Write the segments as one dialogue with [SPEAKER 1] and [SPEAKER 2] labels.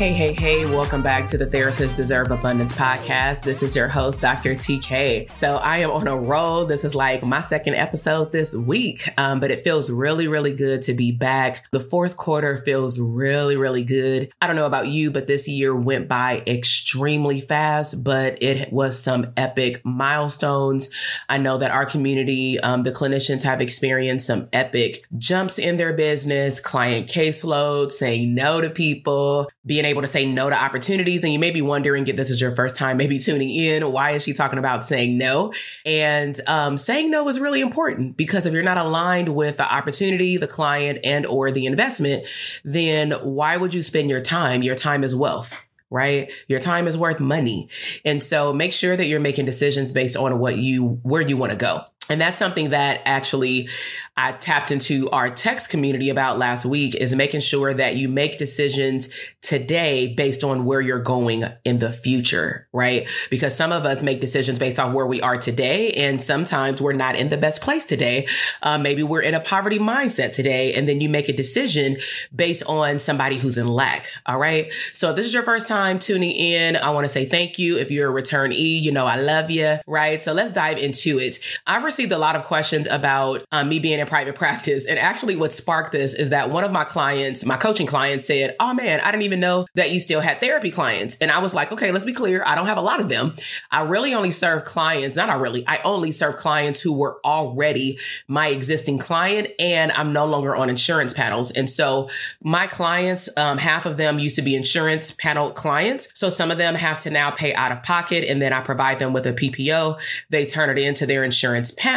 [SPEAKER 1] Hey, hey, hey, welcome back to the Therapists Deserve Abundance podcast. This is your host, Dr. TK. So I am on a roll. This is like my second episode this week, um, but it feels really, really good to be back. The fourth quarter feels really, really good. I don't know about you, but this year went by extremely fast, but it was some epic milestones. I know that our community, um, the clinicians have experienced some epic jumps in their business, client caseload, saying no to people, being able to say no to opportunities. And you may be wondering if this is your first time maybe tuning in, why is she talking about saying no? And um, saying no is really important because if you're not aligned with the opportunity, the client, and or the investment, then why would you spend your time? Your time is wealth right? Your time is worth money. And so make sure that you're making decisions based on what you, where you want to go. And that's something that actually I tapped into our text community about last week is making sure that you make decisions today based on where you're going in the future, right? Because some of us make decisions based on where we are today. And sometimes we're not in the best place today. Uh, maybe we're in a poverty mindset today. And then you make a decision based on somebody who's in lack. All right. So if this is your first time tuning in, I want to say thank you. If you're a returnee, you know, I love you, right? So let's dive into it. I've received a lot of questions about um, me being in private practice. And actually, what sparked this is that one of my clients, my coaching clients, said, Oh man, I didn't even know that you still had therapy clients. And I was like, Okay, let's be clear. I don't have a lot of them. I really only serve clients, not I really, I only serve clients who were already my existing client and I'm no longer on insurance panels. And so my clients, um, half of them used to be insurance panel clients. So some of them have to now pay out of pocket and then I provide them with a PPO. They turn it into their insurance panel.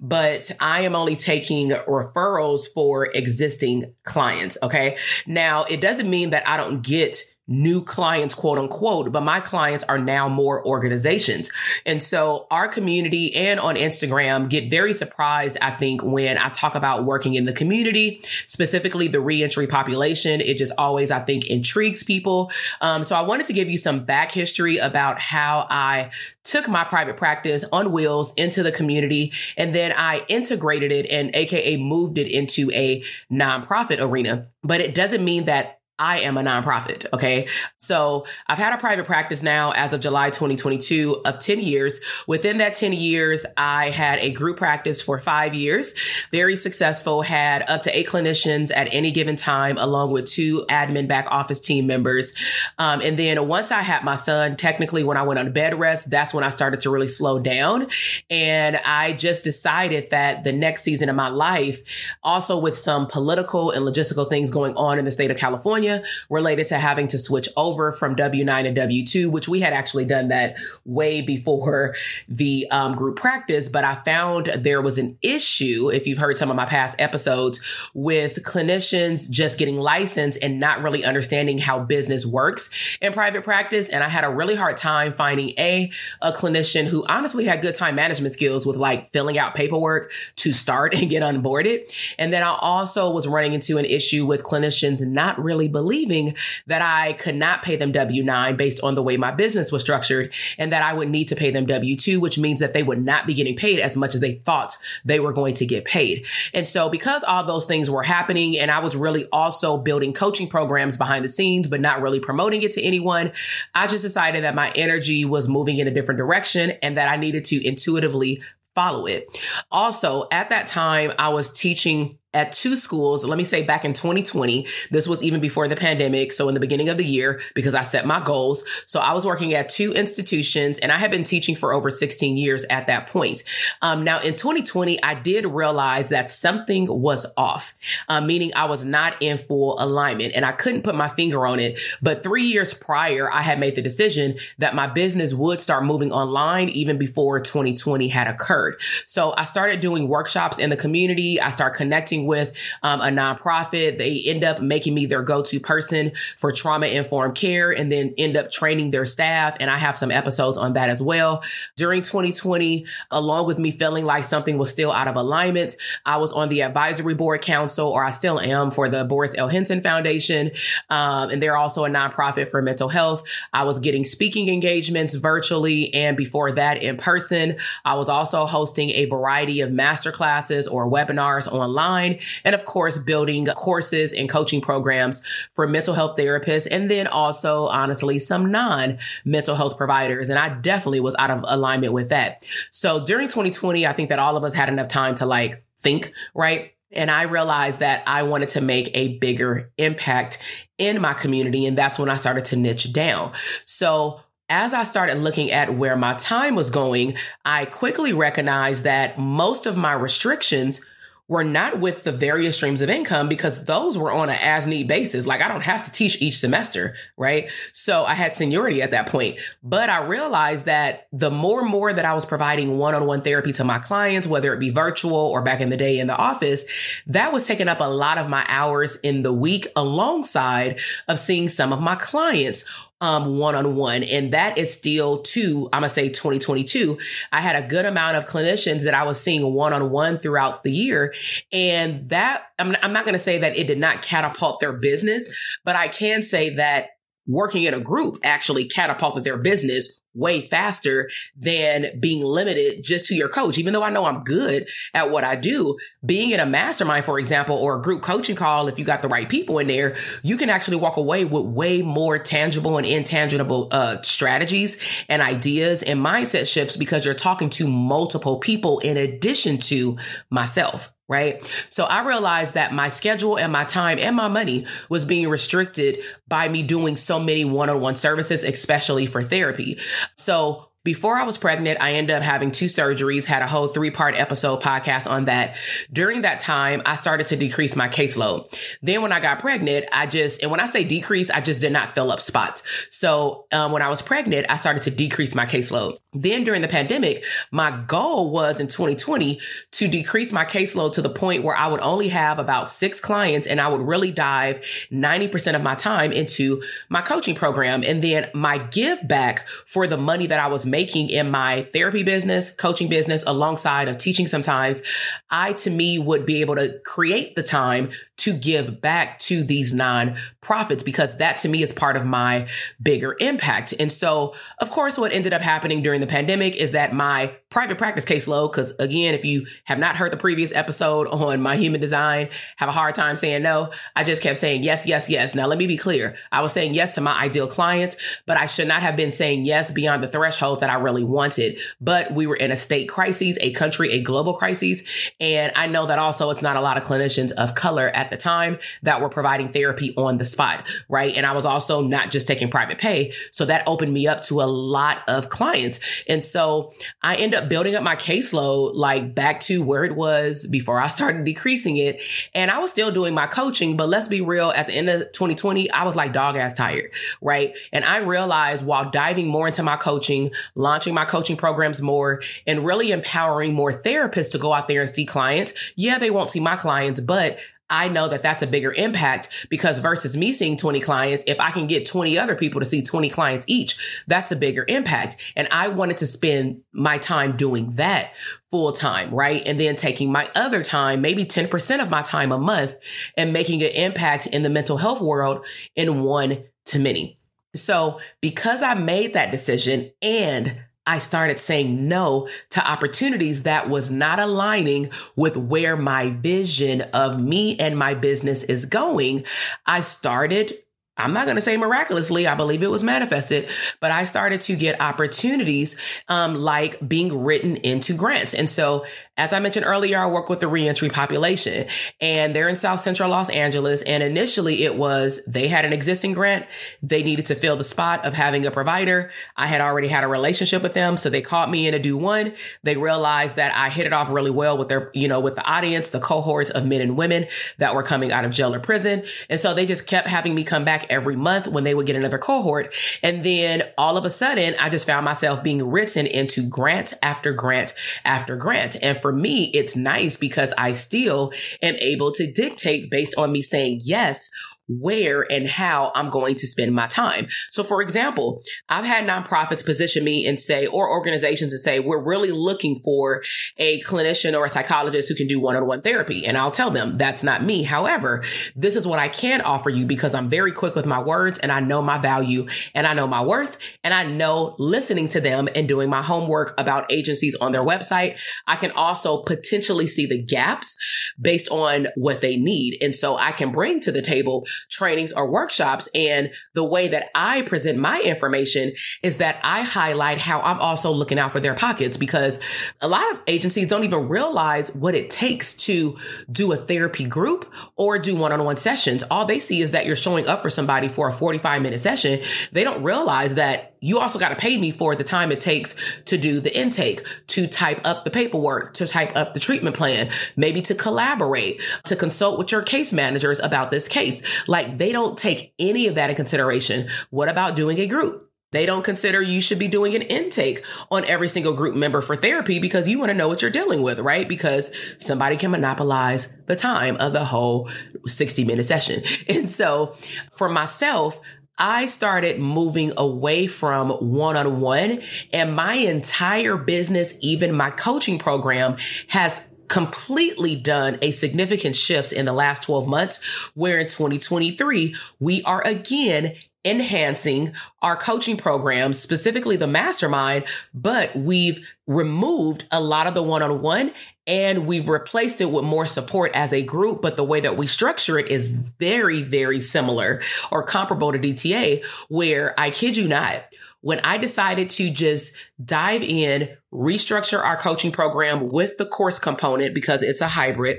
[SPEAKER 1] But I am only taking referrals for existing clients. Okay. Now it doesn't mean that I don't get new clients, quote unquote, but my clients are now more organizations. And so our community and on Instagram get very surprised, I think, when I talk about working in the community, specifically the reentry population. It just always, I think, intrigues people. Um, so I wanted to give you some back history about how I took my private practice on wheels into the community and then I integrated it and AKA moved it into a nonprofit arena. But it doesn't mean that I am a nonprofit. Okay. So I've had a private practice now as of July 2022 of 10 years. Within that 10 years, I had a group practice for five years, very successful, had up to eight clinicians at any given time, along with two admin back office team members. Um, and then once I had my son, technically when I went on bed rest, that's when I started to really slow down. And I just decided that the next season of my life, also with some political and logistical things going on in the state of California, California related to having to switch over from W9 to W2, which we had actually done that way before the um, group practice. But I found there was an issue, if you've heard some of my past episodes, with clinicians just getting licensed and not really understanding how business works in private practice. And I had a really hard time finding a, a clinician who honestly had good time management skills with like filling out paperwork to start and get onboarded. And then I also was running into an issue with clinicians not really believing that I could not pay them W 9 based on the way my business was structured and that I would need to pay them W 2, which means that they would not be getting paid as much as they thought they were going to get paid. And so, because all those things were happening, and I was really also building coaching programs behind the scenes, but not really promoting it to anyone, I just decided that my energy was moving in a different direction and that I needed to intuitively follow it. Also, at that time, I was teaching at two schools. Let me say back in 2020, this was even before the pandemic. So in the beginning of the year, because I set my goals. So I was working at two institutions and I had been teaching for over 16 years at that point. Um, now in 2020, I did realize that something was off, uh, meaning I was not in full alignment and I couldn't put my finger on it. But three years prior, I had made the decision that my business would start moving online even before 2020 had occurred. So I started doing workshops in the community. I started connecting with um, a nonprofit. They end up making me their go-to person for trauma informed care and then end up training their staff. And I have some episodes on that as well. During 2020, along with me feeling like something was still out of alignment, I was on the advisory board council, or I still am for the Boris L. Henson Foundation. Um, and they're also a nonprofit for mental health. I was getting speaking engagements virtually and before that in person. I was also hosting a variety of master classes or webinars online. And of course, building courses and coaching programs for mental health therapists. And then also, honestly, some non mental health providers. And I definitely was out of alignment with that. So during 2020, I think that all of us had enough time to like think, right? And I realized that I wanted to make a bigger impact in my community. And that's when I started to niche down. So as I started looking at where my time was going, I quickly recognized that most of my restrictions were not with the various streams of income because those were on an as need basis. Like I don't have to teach each semester, right? So I had seniority at that point, but I realized that the more and more that I was providing one-on-one therapy to my clients, whether it be virtual or back in the day in the office, that was taking up a lot of my hours in the week alongside of seeing some of my clients um, one-on-one. And that is still to, I'm to say 2022. I had a good amount of clinicians that I was seeing one-on-one throughout the year. And that, I'm, I'm not to say that it did not catapult their business, but I can say that working in a group actually catapulted their business way faster than being limited just to your coach. Even though I know I'm good at what I do, being in a mastermind, for example, or a group coaching call, if you got the right people in there, you can actually walk away with way more tangible and intangible uh, strategies and ideas and mindset shifts because you're talking to multiple people in addition to myself right? So I realized that my schedule and my time and my money was being restricted by me doing so many one-on-one services, especially for therapy. So before I was pregnant, I ended up having two surgeries, had a whole three part episode podcast on that. During that time, I started to decrease my caseload. Then when I got pregnant, I just, and when I say decrease, I just did not fill up spots. So um, when I was pregnant, I started to decrease my caseload. Then during the pandemic, my goal was in 2020 to decrease my caseload to the point where I would only have about six clients and I would really dive 90% of my time into my coaching program. And then my give back for the money that I was making in my therapy business, coaching business, alongside of teaching sometimes, I to me would be able to create the time to give back to these non-profits because that to me is part of my bigger impact. And so, of course, what ended up happening during the pandemic is that my private practice caseload, because again, if you have not heard the previous episode on my human design, have a hard time saying no. I just kept saying yes, yes, yes. Now, let me be clear. I was saying yes to my ideal clients, but I should not have been saying yes beyond the threshold that I really wanted. But we were in a state crisis, a country, a global crisis. And I know that also it's not a lot of clinicians of color at the the time that were providing therapy on the spot, right? And I was also not just taking private pay. So that opened me up to a lot of clients. And so I end up building up my caseload like back to where it was before I started decreasing it. And I was still doing my coaching, but let's be real, at the end of 2020, I was like dog ass tired, right? And I realized while diving more into my coaching, launching my coaching programs more, and really empowering more therapists to go out there and see clients. Yeah, they won't see my clients, but I know that that's a bigger impact because versus me seeing 20 clients, if I can get 20 other people to see 20 clients each, that's a bigger impact. And I wanted to spend my time doing that full time, right? And then taking my other time, maybe 10% of my time a month and making an impact in the mental health world in one to many. So because I made that decision and I started saying no to opportunities that was not aligning with where my vision of me and my business is going. I started I'm not going to say miraculously. I believe it was manifested, but I started to get opportunities, um, like being written into grants. And so As I mentioned earlier, I work with the reentry population and they're in South Central Los Angeles. And initially it was they had an existing grant. They needed to fill the spot of having a provider. I had already had a relationship with them. So they called me in to do one. They realized that I hit it off really well with their, you know, with the audience, the cohorts of men and women that were coming out of jail or prison. And so they just kept having me come back every month when they would get another cohort. And then all of a sudden, I just found myself being written into grant after grant after grant. And for me, it's nice because I still am able to dictate based on me saying yes where and how I'm going to spend my time. So for example, I've had nonprofits position me and say, or organizations and say, we're really looking for a clinician or a psychologist who can do one-on-one therapy. And I'll tell them that's not me. However, this is what I can offer you because I'm very quick with my words and I know my value and I know my worth and I know listening to them and doing my homework about agencies on their website. I can also potentially see the gaps based on what they need. And so I can bring to the table trainings or workshops. And the way that I present my information is that I highlight how I'm also looking out for their pockets because a lot of agencies don't even realize what it takes to do a therapy group or do one-on-one sessions. All they see is that you're showing up for somebody for a 45 minute session. They don't realize that you also got to pay me for the time it takes to do the intake, to type up the paperwork, to type up the treatment plan, maybe to collaborate, to consult with your case managers about this case. Like they don't take any of that in consideration. What about doing a group? They don't consider you should be doing an intake on every single group member for therapy because you want to know what you're dealing with, right? Because somebody can monopolize the time of the whole 60 minute session. And so for myself, I started moving away from one on one and my entire business, even my coaching program has completely done a significant shift in the last 12 months where in 2023 we are again enhancing our coaching programs, specifically the mastermind, but we've removed a lot of the one on one and we've replaced it with more support as a group. But the way that we structure it is very, very similar or comparable to DTA, where I kid you not, when I decided to just dive in, restructure our coaching program with the course component because it's a hybrid,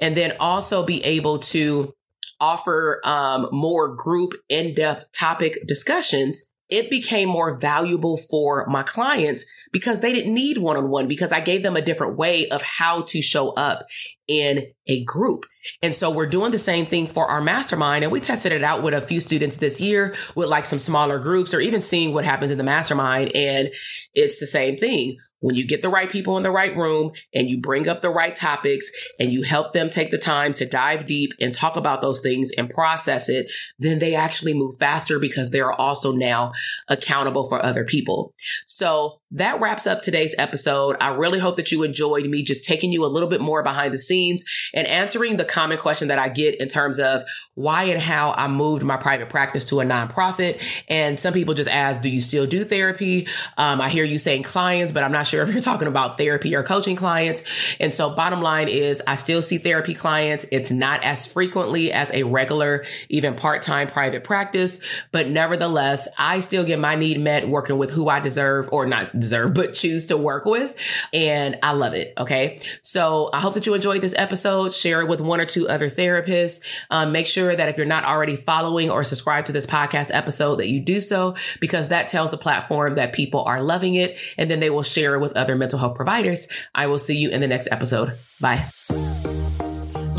[SPEAKER 1] and then also be able to offer um, more group in-depth topic discussions it became more valuable for my clients because they didn't need one-on-one because I gave them a different way of how to show up in a group. And so we're doing the same thing for our mastermind. And we tested it out with a few students this year with like some smaller groups or even seeing what happens in the mastermind. And it's the same thing when you get the right people in the right room and you bring up the right topics and you help them take the time to dive deep and talk about those things and process it, then they actually move faster because they're also now accountable for other people. So that wraps up today's episode. I really hope that you enjoyed me just taking you a little bit more behind the scenes and answering the common question that I get in terms of why and how I moved my private practice to a nonprofit. And some people just ask, do you still do therapy? Um, I hear you saying clients, but I'm not sure if you're talking about therapy or coaching clients. And so bottom line is I still see therapy clients. It's not as frequently as a regular, even part-time private practice, but nevertheless, I still get my need met working with who I deserve or not deserve, but choose to work with. And I love it. Okay. So I hope that you enjoyed this episode. Share it with one or two other therapists. Um, make sure that if you're not already following or subscribed to this podcast episode, that you do so because that tells the platform that people are loving it and then they will share it with other mental health providers. I will see you in the next episode. Bye.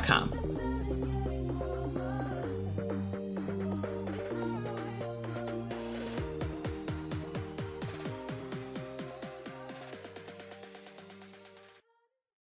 [SPEAKER 1] gmail.com.